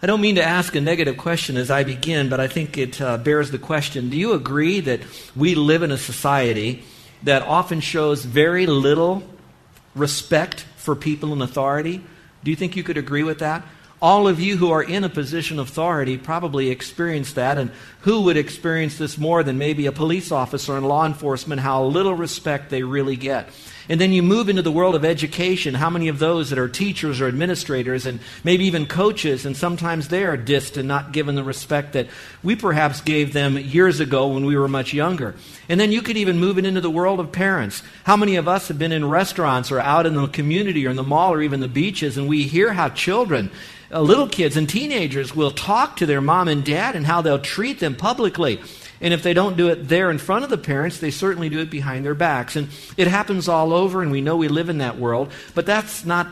I don't mean to ask a negative question as I begin, but I think it uh, bears the question. Do you agree that we live in a society that often shows very little respect for people in authority? Do you think you could agree with that? All of you who are in a position of authority probably experience that, and who would experience this more than maybe a police officer in law enforcement, how little respect they really get. And then you move into the world of education. How many of those that are teachers or administrators and maybe even coaches, and sometimes they are dissed and not given the respect that we perhaps gave them years ago when we were much younger? And then you could even move it into the world of parents. How many of us have been in restaurants or out in the community or in the mall or even the beaches, and we hear how children uh, little kids and teenagers will talk to their mom and dad and how they'll treat them publicly. And if they don't do it there in front of the parents, they certainly do it behind their backs. And it happens all over, and we know we live in that world, but that's not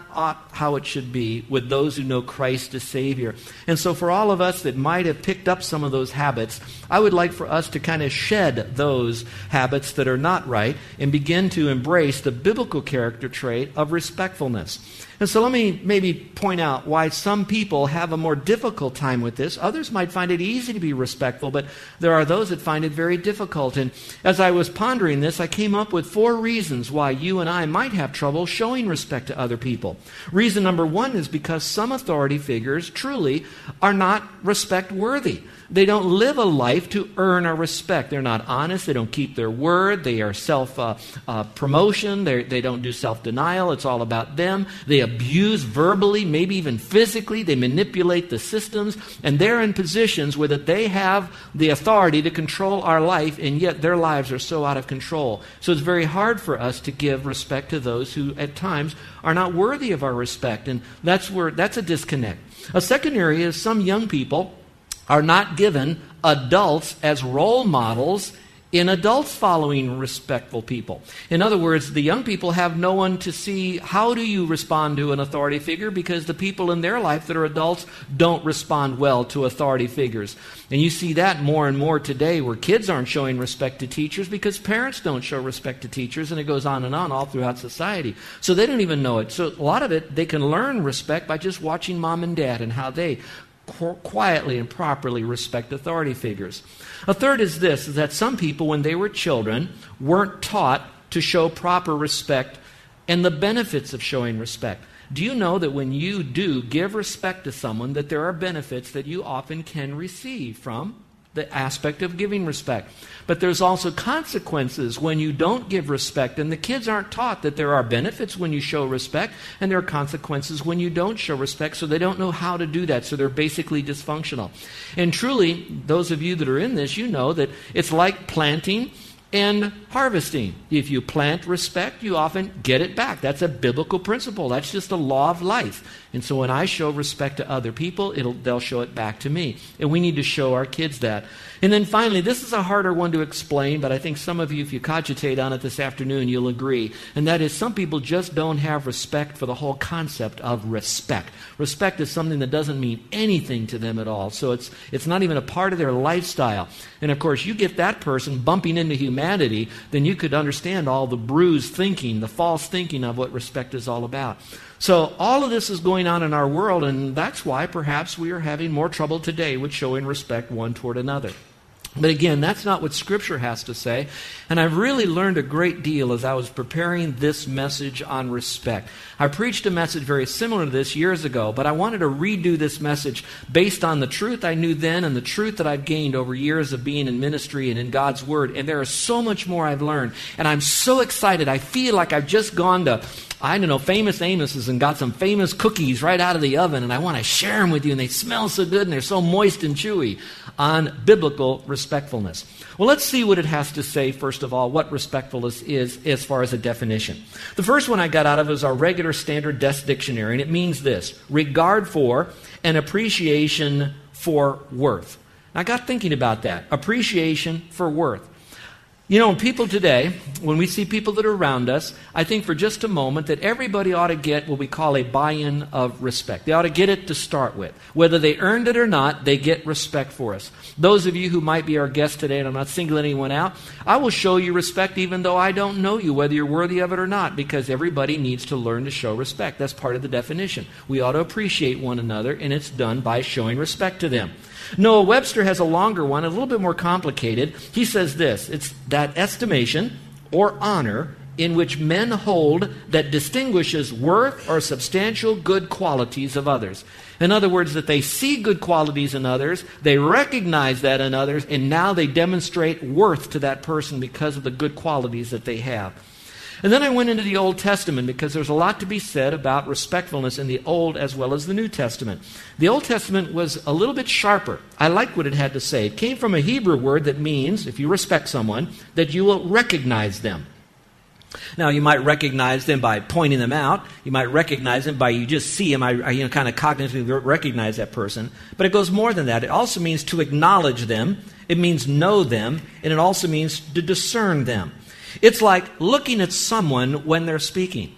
how it should be with those who know Christ as Savior. And so, for all of us that might have picked up some of those habits, I would like for us to kind of shed those habits that are not right and begin to embrace the biblical character trait of respectfulness. And so let me maybe point out why some people have a more difficult time with this. Others might find it easy to be respectful, but there are those that find it very difficult. And as I was pondering this, I came up with four reasons why you and I might have trouble showing respect to other people. Reason number one is because some authority figures truly are not respect worthy. They don't live a life to earn our respect. They're not honest. They don't keep their word. They are self uh, uh, promotion. They don't do self denial. It's all about them. They abuse verbally, maybe even physically. They manipulate the systems. And they're in positions where that they have the authority to control our life, and yet their lives are so out of control. So it's very hard for us to give respect to those who at times are not worthy of our respect. And that's where that's a disconnect. A second area is some young people are not given adults as role models in adults following respectful people. In other words, the young people have no one to see how do you respond to an authority figure because the people in their life that are adults don't respond well to authority figures. And you see that more and more today where kids aren't showing respect to teachers because parents don't show respect to teachers and it goes on and on all throughout society. So they don't even know it. So a lot of it they can learn respect by just watching mom and dad and how they quietly and properly respect authority figures. A third is this is that some people, when they were children, weren't taught to show proper respect and the benefits of showing respect. Do you know that when you do give respect to someone, that there are benefits that you often can receive from the aspect of giving respect? But there's also consequences when you don't give respect. And the kids aren't taught that there are benefits when you show respect, and there are consequences when you don't show respect, so they don't know how to do that. So they're basically dysfunctional. And truly, those of you that are in this, you know that it's like planting and harvesting. If you plant respect, you often get it back. That's a biblical principle. That's just a law of life. And so when I show respect to other people, they'll show it back to me. And we need to show our kids that. And then finally, this is a harder one to explain, but I think some of you, if you cogitate on it this afternoon, you'll agree. And that is some people just don't have respect for the whole concept of respect. Respect is something that doesn't mean anything to them at all. So it's, it's not even a part of their lifestyle. And of course, you get that person bumping into humanity, then you could understand all the bruised thinking, the false thinking of what respect is all about. So, all of this is going on in our world, and that's why perhaps we are having more trouble today with showing respect one toward another. But again, that's not what Scripture has to say. And I've really learned a great deal as I was preparing this message on respect. I preached a message very similar to this years ago, but I wanted to redo this message based on the truth I knew then and the truth that I've gained over years of being in ministry and in God's Word. And there is so much more I've learned. And I'm so excited. I feel like I've just gone to I don't know, famous Amos's and got some famous cookies right out of the oven, and I want to share them with you, and they smell so good and they're so moist and chewy on biblical respectfulness. Well, let's see what it has to say, first of all, what respectfulness is as far as a definition. The first one I got out of is our regular standard desk dictionary, and it means this regard for and appreciation for worth. I got thinking about that appreciation for worth. You know, people today, when we see people that are around us, I think for just a moment that everybody ought to get what we call a buy in of respect. They ought to get it to start with. Whether they earned it or not, they get respect for us. Those of you who might be our guests today, and I'm not singling anyone out, I will show you respect even though I don't know you, whether you're worthy of it or not, because everybody needs to learn to show respect. That's part of the definition. We ought to appreciate one another, and it's done by showing respect to them. Noah Webster has a longer one, a little bit more complicated. He says this it's that estimation or honor in which men hold that distinguishes worth or substantial good qualities of others. In other words, that they see good qualities in others, they recognize that in others, and now they demonstrate worth to that person because of the good qualities that they have. And then I went into the Old Testament because there's a lot to be said about respectfulness in the Old as well as the New Testament. The Old Testament was a little bit sharper. I like what it had to say. It came from a Hebrew word that means, if you respect someone, that you will recognize them. Now, you might recognize them by pointing them out. You might recognize them by you just see them. I, I you know, kind of cognitively recognize that person. But it goes more than that. It also means to acknowledge them. It means know them. And it also means to discern them. It's like looking at someone when they're speaking.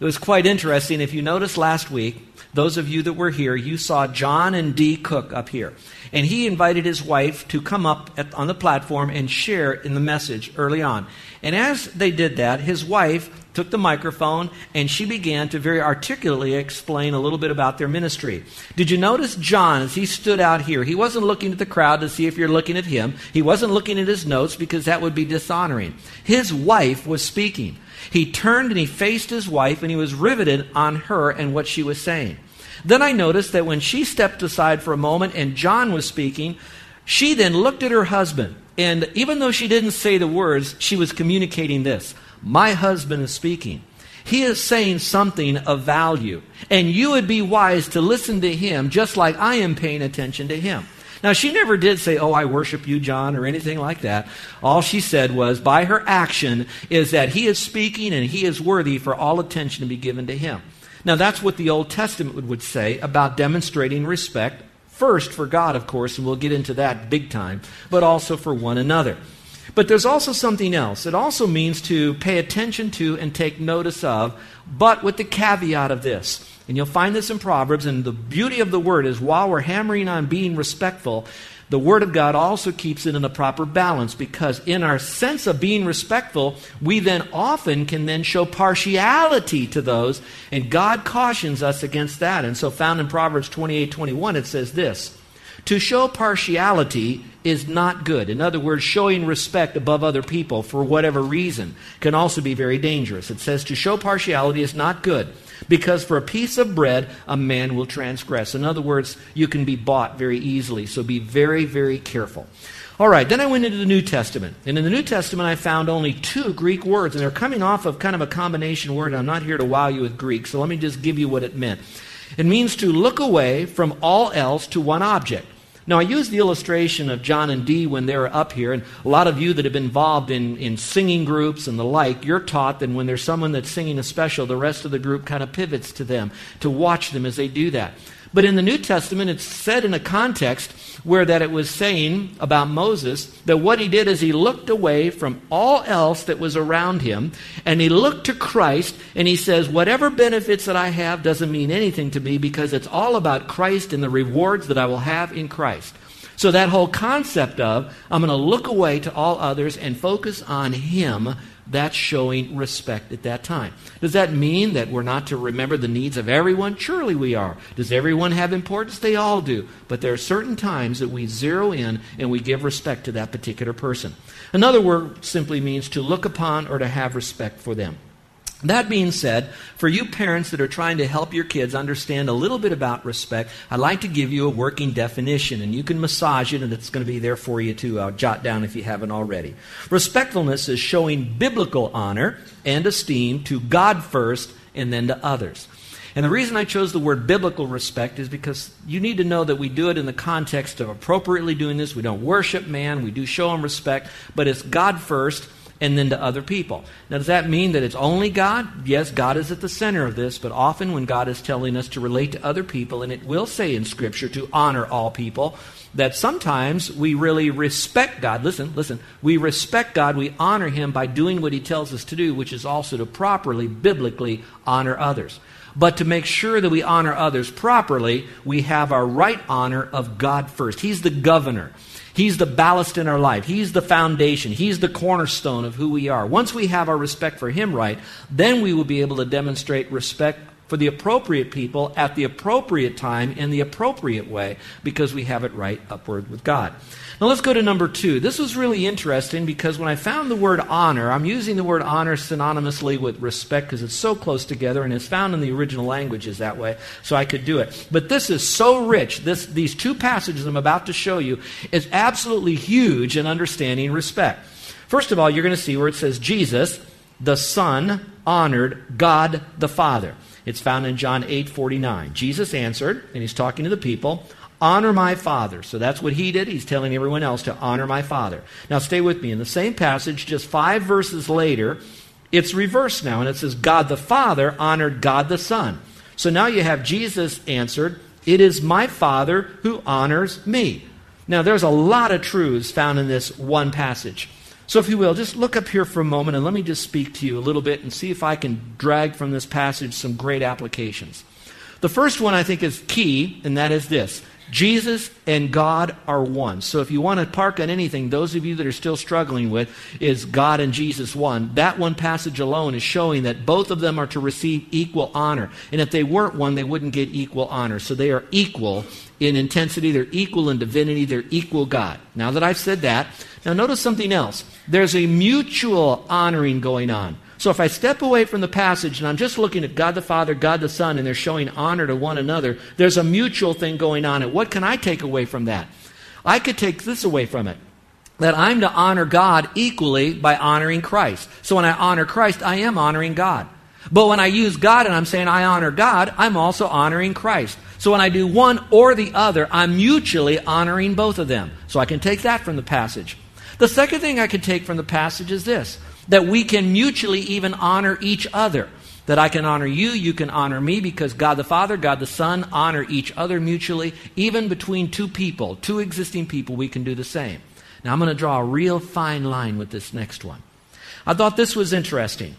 It was quite interesting. If you noticed last week, those of you that were here, you saw John and Dee Cook up here. And he invited his wife to come up at, on the platform and share in the message early on. And as they did that, his wife took the microphone and she began to very articulately explain a little bit about their ministry. Did you notice John as he stood out here? He wasn't looking at the crowd to see if you're looking at him. He wasn't looking at his notes because that would be dishonoring. His wife was speaking. He turned and he faced his wife and he was riveted on her and what she was saying. Then I noticed that when she stepped aside for a moment and John was speaking, she then looked at her husband. And even though she didn't say the words, she was communicating this My husband is speaking. He is saying something of value. And you would be wise to listen to him just like I am paying attention to him. Now, she never did say, Oh, I worship you, John, or anything like that. All she said was, by her action, is that he is speaking and he is worthy for all attention to be given to him. Now, that's what the Old Testament would say about demonstrating respect, first for God, of course, and we'll get into that big time, but also for one another. But there's also something else. It also means to pay attention to and take notice of, but with the caveat of this. And you'll find this in Proverbs, and the beauty of the word is while we're hammering on being respectful, the Word of God also keeps it in a proper balance because, in our sense of being respectful, we then often can then show partiality to those, and God cautions us against that. And so, found in Proverbs 28 21, it says this To show partiality is not good. In other words, showing respect above other people for whatever reason can also be very dangerous. It says to show partiality is not good. Because for a piece of bread, a man will transgress. In other words, you can be bought very easily. So be very, very careful. All right, then I went into the New Testament. And in the New Testament, I found only two Greek words. And they're coming off of kind of a combination word. I'm not here to wow you with Greek, so let me just give you what it meant. It means to look away from all else to one object. Now, I use the illustration of John and Dee when they were up here, and a lot of you that have been involved in, in singing groups and the like, you're taught that when there's someone that's singing a special, the rest of the group kind of pivots to them to watch them as they do that. But in the New Testament, it's said in a context where that it was saying about Moses that what he did is he looked away from all else that was around him and he looked to Christ and he says, Whatever benefits that I have doesn't mean anything to me because it's all about Christ and the rewards that I will have in Christ. So that whole concept of I'm going to look away to all others and focus on Him that's showing respect at that time. Does that mean that we're not to remember the needs of everyone? Surely we are. Does everyone have importance? They all do. But there are certain times that we zero in and we give respect to that particular person. Another word simply means to look upon or to have respect for them. That being said, for you parents that are trying to help your kids understand a little bit about respect, I'd like to give you a working definition, and you can massage it, and it's going to be there for you to jot down if you haven't already. Respectfulness is showing biblical honor and esteem to God first and then to others. And the reason I chose the word biblical respect is because you need to know that we do it in the context of appropriately doing this. We don't worship man, we do show him respect, but it's God first and then to other people. Now, does that mean that it's only God? Yes, God is at the center of this, but often when God is telling us to relate to other people, and it will say in Scripture to honor all people, that sometimes we really respect God. Listen, listen. We respect God, we honor Him by doing what He tells us to do, which is also to properly, biblically honor others. But to make sure that we honor others properly, we have our right honor of God first. He's the governor. He's the ballast in our life. He's the foundation. He's the cornerstone of who we are. Once we have our respect for Him right, then we will be able to demonstrate respect for the appropriate people at the appropriate time in the appropriate way because we have it right upward with God. Now let's go to number two. This was really interesting because when I found the word honor, I'm using the word honor synonymously with respect because it's so close together and it's found in the original languages that way, so I could do it. But this is so rich. This, these two passages I'm about to show you is absolutely huge in understanding respect. First of all, you're going to see where it says Jesus, the Son, honored God the Father. It's found in John 8 49. Jesus answered, and he's talking to the people, honor my Father. So that's what he did. He's telling everyone else to honor my Father. Now stay with me. In the same passage, just five verses later, it's reversed now, and it says, God the Father honored God the Son. So now you have Jesus answered, It is my Father who honors me. Now there's a lot of truths found in this one passage. So, if you will, just look up here for a moment and let me just speak to you a little bit and see if I can drag from this passage some great applications. The first one I think is key, and that is this Jesus and God are one. So if you want to park on anything, those of you that are still struggling with is God and Jesus one. That one passage alone is showing that both of them are to receive equal honor. And if they weren't one, they wouldn't get equal honor. So they are equal in intensity, they're equal in divinity, they're equal God. Now that I've said that, now notice something else. There's a mutual honoring going on. So if I step away from the passage and I'm just looking at God the Father, God the Son, and they're showing honor to one another, there's a mutual thing going on. And what can I take away from that? I could take this away from it that I'm to honor God equally by honoring Christ. So when I honor Christ, I am honoring God. But when I use God and I'm saying I honor God, I'm also honoring Christ. So when I do one or the other, I'm mutually honoring both of them. So I can take that from the passage. The second thing I can take from the passage is this that we can mutually even honor each other. That I can honor you, you can honor me, because God the Father, God the Son honor each other mutually. Even between two people, two existing people, we can do the same. Now I'm going to draw a real fine line with this next one. I thought this was interesting.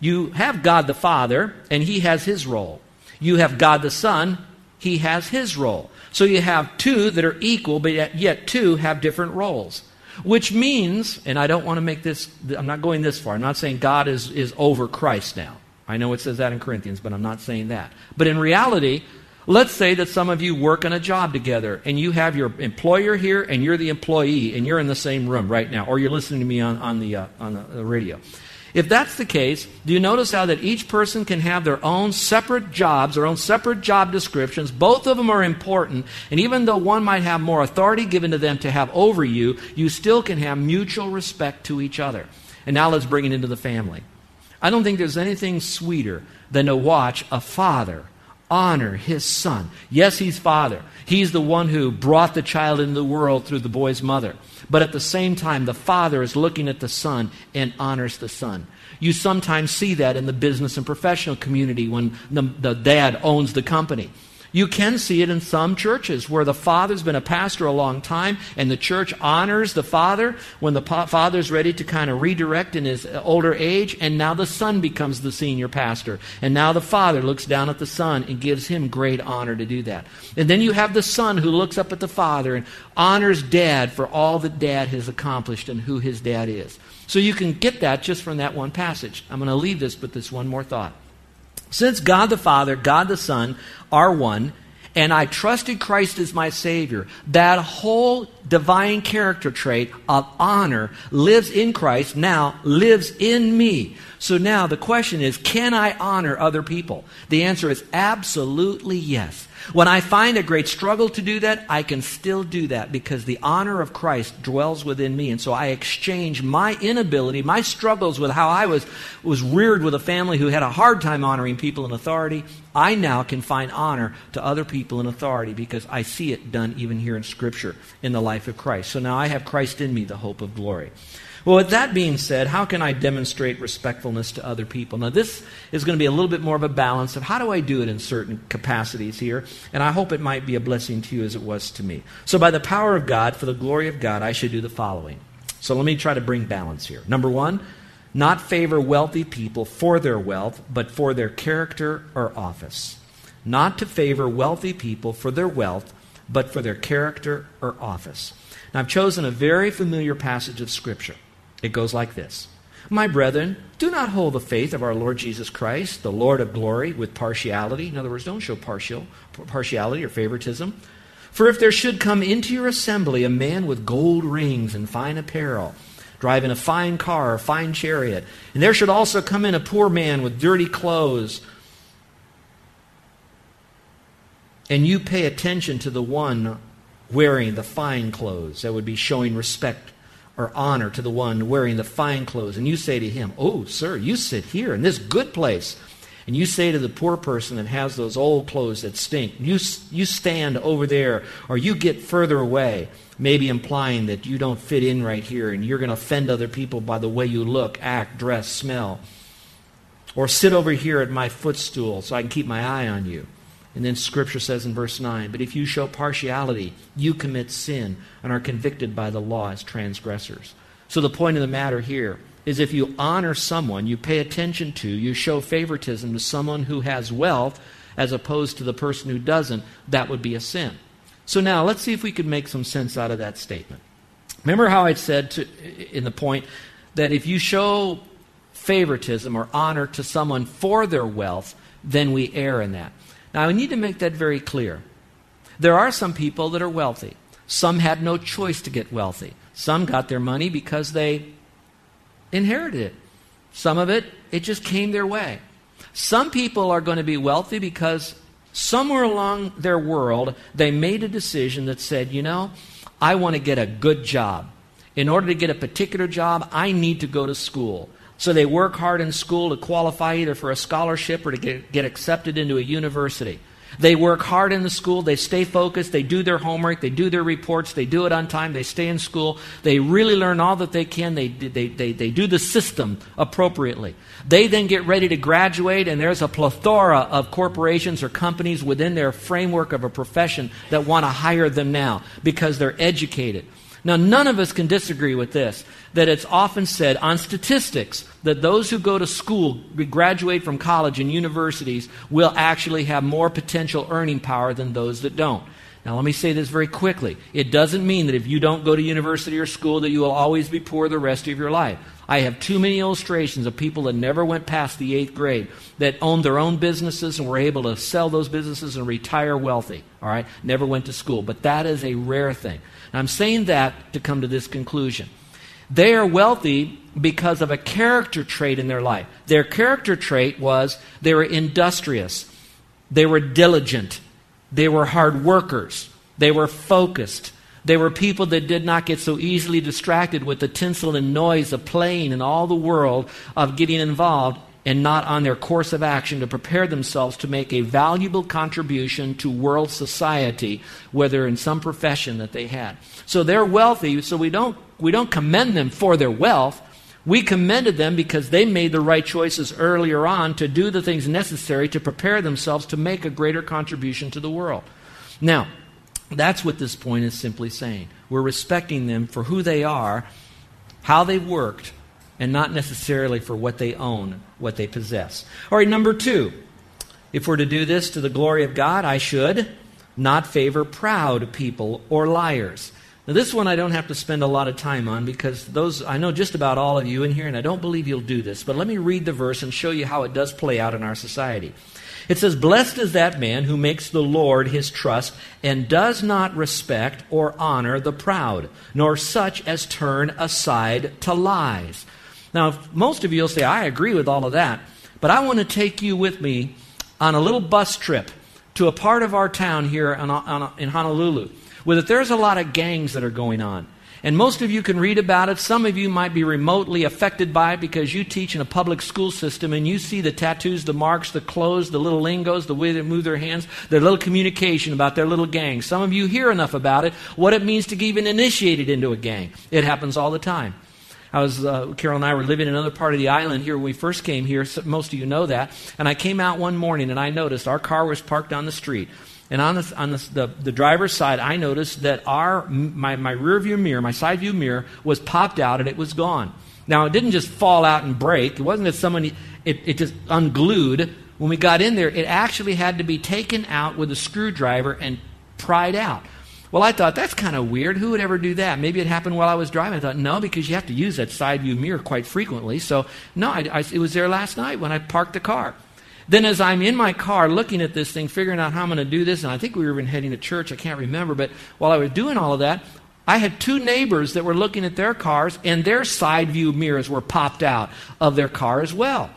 You have God the Father, and He has His role. You have God the Son, He has His role. So you have two that are equal, but yet, two have different roles. Which means, and I don't want to make this, I'm not going this far. I'm not saying God is, is over Christ now. I know it says that in Corinthians, but I'm not saying that. But in reality, let's say that some of you work on a job together and you have your employer here and you're the employee and you're in the same room right now, or you're listening to me on, on, the, uh, on the radio. If that's the case, do you notice how that each person can have their own separate jobs, their own separate job descriptions? Both of them are important, and even though one might have more authority given to them to have over you, you still can have mutual respect to each other. And now let's bring it into the family. I don't think there's anything sweeter than to watch a father honor his son. Yes, he's father. He's the one who brought the child into the world through the boy's mother. But at the same time, the father is looking at the son and honors the son. You sometimes see that in the business and professional community when the, the dad owns the company. You can see it in some churches where the father's been a pastor a long time and the church honors the father when the father's ready to kind of redirect in his uh, older age, and now the son becomes the senior pastor. And now the father looks down at the son and gives him great honor to do that. And then you have the son who looks up at the father and honors dad for all that dad has accomplished and who his dad is. So you can get that just from that one passage. I'm going to leave this with this one more thought. Since God the Father, God the Son are one, and I trusted Christ as my Savior, that whole divine character trait of honor lives in Christ, now lives in me. So now the question is can I honor other people? The answer is absolutely yes. When I find a great struggle to do that, I can still do that because the honor of Christ dwells within me. And so I exchange my inability, my struggles with how I was, was reared with a family who had a hard time honoring people in authority. I now can find honor to other people in authority because I see it done even here in Scripture in the life of Christ. So now I have Christ in me, the hope of glory. Well, with that being said, how can I demonstrate respectfulness to other people? Now, this is going to be a little bit more of a balance of how do I do it in certain capacities here, and I hope it might be a blessing to you as it was to me. So, by the power of God, for the glory of God, I should do the following. So, let me try to bring balance here. Number one, not favor wealthy people for their wealth, but for their character or office. Not to favor wealthy people for their wealth, but for their character or office. Now, I've chosen a very familiar passage of Scripture. It goes like this My brethren, do not hold the faith of our Lord Jesus Christ, the Lord of glory, with partiality. In other words, don't show partial, partiality or favoritism. For if there should come into your assembly a man with gold rings and fine apparel, driving a fine car or fine chariot, and there should also come in a poor man with dirty clothes, and you pay attention to the one wearing the fine clothes, that would be showing respect or honor to the one wearing the fine clothes. And you say to him, Oh, sir, you sit here in this good place. And you say to the poor person that has those old clothes that stink, you, you stand over there or you get further away, maybe implying that you don't fit in right here and you're going to offend other people by the way you look, act, dress, smell. Or sit over here at my footstool so I can keep my eye on you. And then Scripture says in verse 9, But if you show partiality, you commit sin and are convicted by the law as transgressors. So the point of the matter here is if you honor someone, you pay attention to, you show favoritism to someone who has wealth as opposed to the person who doesn't, that would be a sin. So now let's see if we could make some sense out of that statement. Remember how I said to, in the point that if you show favoritism or honor to someone for their wealth, then we err in that. Now, I need to make that very clear. There are some people that are wealthy. Some had no choice to get wealthy. Some got their money because they inherited it. Some of it, it just came their way. Some people are going to be wealthy because somewhere along their world, they made a decision that said, you know, I want to get a good job. In order to get a particular job, I need to go to school. So they work hard in school to qualify either for a scholarship or to get, get accepted into a university. They work hard in the school, they stay focused, they do their homework, they do their reports, they do it on time, they stay in school, they really learn all that they can, they, they, they, they do the system appropriately. They then get ready to graduate, and there's a plethora of corporations or companies within their framework of a profession that want to hire them now because they're educated. Now, none of us can disagree with this that it's often said on statistics that those who go to school, graduate from college and universities, will actually have more potential earning power than those that don't. Now, let me say this very quickly. It doesn't mean that if you don't go to university or school that you will always be poor the rest of your life. I have too many illustrations of people that never went past the eighth grade that owned their own businesses and were able to sell those businesses and retire wealthy. All right? Never went to school. But that is a rare thing. And I'm saying that to come to this conclusion. They are wealthy because of a character trait in their life. Their character trait was they were industrious, they were diligent, they were hard workers, they were focused. They were people that did not get so easily distracted with the tinsel and noise of playing and all the world of getting involved and not on their course of action to prepare themselves to make a valuable contribution to world society, whether in some profession that they had. So they're wealthy, so we don't, we don't commend them for their wealth. We commended them because they made the right choices earlier on to do the things necessary to prepare themselves to make a greater contribution to the world. Now, that's what this point is simply saying. We're respecting them for who they are, how they worked, and not necessarily for what they own, what they possess. All right, number two. If we're to do this to the glory of God, I should not favor proud people or liars. Now, this one I don't have to spend a lot of time on because those I know just about all of you in here, and I don't believe you'll do this. But let me read the verse and show you how it does play out in our society. It says, Blessed is that man who makes the Lord his trust and does not respect or honor the proud, nor such as turn aside to lies. Now, most of you will say, I agree with all of that, but I want to take you with me on a little bus trip to a part of our town here in Honolulu where there's a lot of gangs that are going on. And most of you can read about it. Some of you might be remotely affected by it because you teach in a public school system and you see the tattoos, the marks, the clothes, the little lingos, the way they move their hands, their little communication about their little gangs. Some of you hear enough about it, what it means to get even initiated into a gang. It happens all the time. I was, uh, Carol and I were living in another part of the island here when we first came here. So most of you know that. And I came out one morning and I noticed our car was parked on the street. And on, the, on the, the, the, driver's side, I noticed that our, my, my rear view mirror, my side view mirror, was popped out and it was gone. Now, it didn't just fall out and break. It wasn't that someone, it, it just unglued. When we got in there, it actually had to be taken out with a screwdriver and pried out. Well, I thought that's kind of weird. Who would ever do that? Maybe it happened while I was driving. I thought, no, because you have to use that side view mirror quite frequently. So, no, I, I, it was there last night when I parked the car. Then, as I'm in my car looking at this thing, figuring out how I'm going to do this, and I think we were even heading to church, I can't remember, but while I was doing all of that, I had two neighbors that were looking at their cars, and their side view mirrors were popped out of their car as well.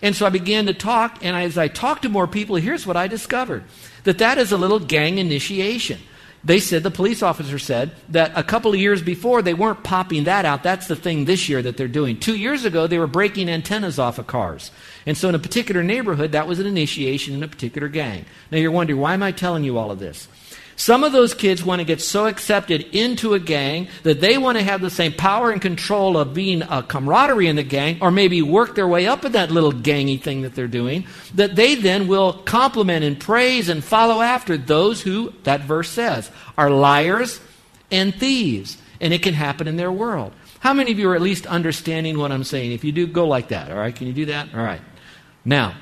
And so I began to talk, and as I talked to more people, here's what I discovered that that is a little gang initiation. They said, the police officer said, that a couple of years before they weren't popping that out. That's the thing this year that they're doing. Two years ago, they were breaking antennas off of cars. And so in a particular neighborhood, that was an initiation in a particular gang. Now you're wondering, why am I telling you all of this? Some of those kids want to get so accepted into a gang that they want to have the same power and control of being a camaraderie in the gang, or maybe work their way up in that little gangy thing that they're doing, that they then will compliment and praise and follow after those who, that verse says, are liars and thieves. And it can happen in their world. How many of you are at least understanding what I'm saying? If you do, go like that. All right, can you do that? All right. Now,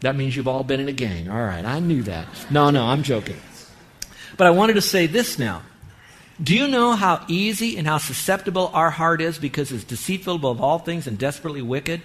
that means you've all been in a gang. All right, I knew that. No, no, I'm joking. But I wanted to say this now. Do you know how easy and how susceptible our heart is because it's deceitful above all things and desperately wicked?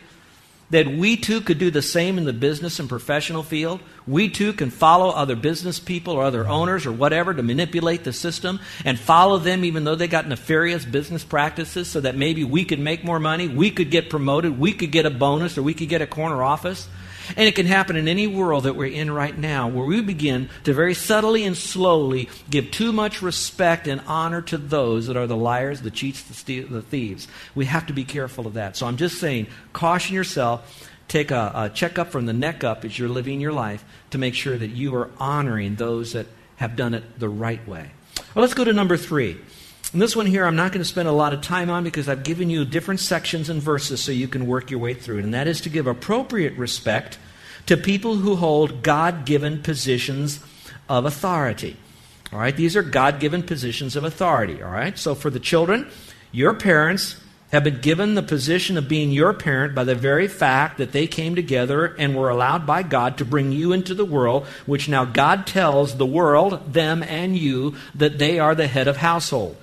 That we too could do the same in the business and professional field. We too can follow other business people or other owners or whatever to manipulate the system and follow them even though they got nefarious business practices so that maybe we could make more money, we could get promoted, we could get a bonus, or we could get a corner office. And it can happen in any world that we're in right now where we begin to very subtly and slowly give too much respect and honor to those that are the liars, the cheats, the, the thieves. We have to be careful of that. So I'm just saying, caution yourself. Take a, a checkup from the neck up as you're living your life to make sure that you are honoring those that have done it the right way. Well, let's go to number three. And this one here, I'm not going to spend a lot of time on because I've given you different sections and verses so you can work your way through it. And that is to give appropriate respect to people who hold God given positions of authority. All right, these are God given positions of authority. All right, so for the children, your parents have been given the position of being your parent by the very fact that they came together and were allowed by God to bring you into the world, which now God tells the world, them and you, that they are the head of household.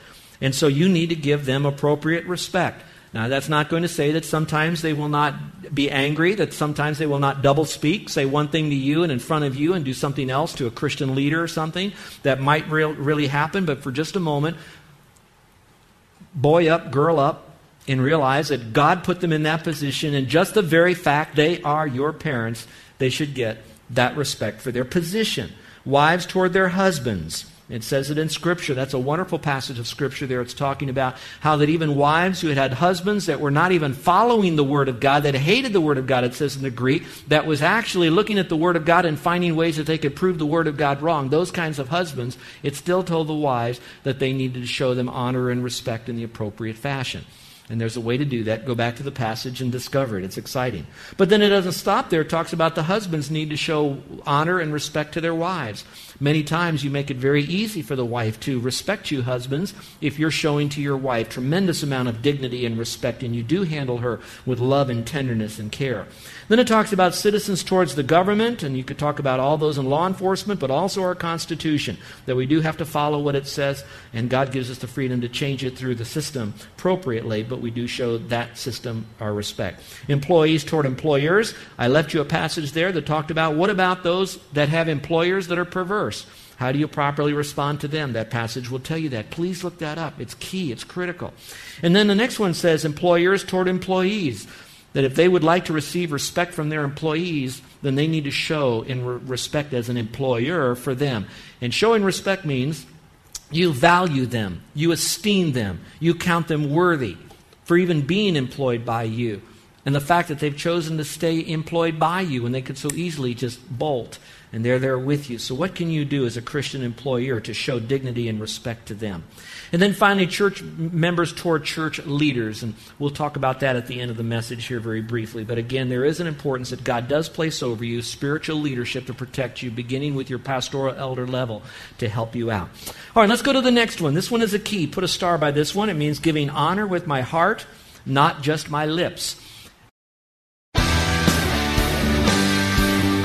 And so you need to give them appropriate respect. Now, that's not going to say that sometimes they will not be angry, that sometimes they will not double speak, say one thing to you and in front of you and do something else to a Christian leader or something. That might re- really happen, but for just a moment, boy up, girl up, and realize that God put them in that position, and just the very fact they are your parents, they should get that respect for their position. Wives toward their husbands. It says it in Scripture. That's a wonderful passage of Scripture there. It's talking about how that even wives who had had husbands that were not even following the Word of God, that hated the Word of God, it says in the Greek, that was actually looking at the Word of God and finding ways that they could prove the Word of God wrong. Those kinds of husbands, it still told the wives that they needed to show them honor and respect in the appropriate fashion. And there's a way to do that. Go back to the passage and discover it. It's exciting. But then it doesn't stop there. It talks about the husbands need to show honor and respect to their wives. Many times you make it very easy for the wife to respect you, husbands, if you're showing to your wife tremendous amount of dignity and respect, and you do handle her with love and tenderness and care. Then it talks about citizens towards the government, and you could talk about all those in law enforcement, but also our Constitution, that we do have to follow what it says, and God gives us the freedom to change it through the system appropriately, but we do show that system our respect. Employees toward employers, I left you a passage there that talked about what about those that have employers that are perverse? How do you properly respond to them? That passage will tell you that. Please look that up. It's key, it's critical. And then the next one says employers toward employees that if they would like to receive respect from their employees, then they need to show in re- respect as an employer for them. And showing respect means you value them, you esteem them, you count them worthy for even being employed by you. and the fact that they've chosen to stay employed by you when they could so easily just bolt and they're there with you. So, what can you do as a Christian employer to show dignity and respect to them? And then finally, church members toward church leaders. And we'll talk about that at the end of the message here very briefly. But again, there is an importance that God does place over you spiritual leadership to protect you, beginning with your pastoral elder level to help you out. All right, let's go to the next one. This one is a key. Put a star by this one. It means giving honor with my heart, not just my lips.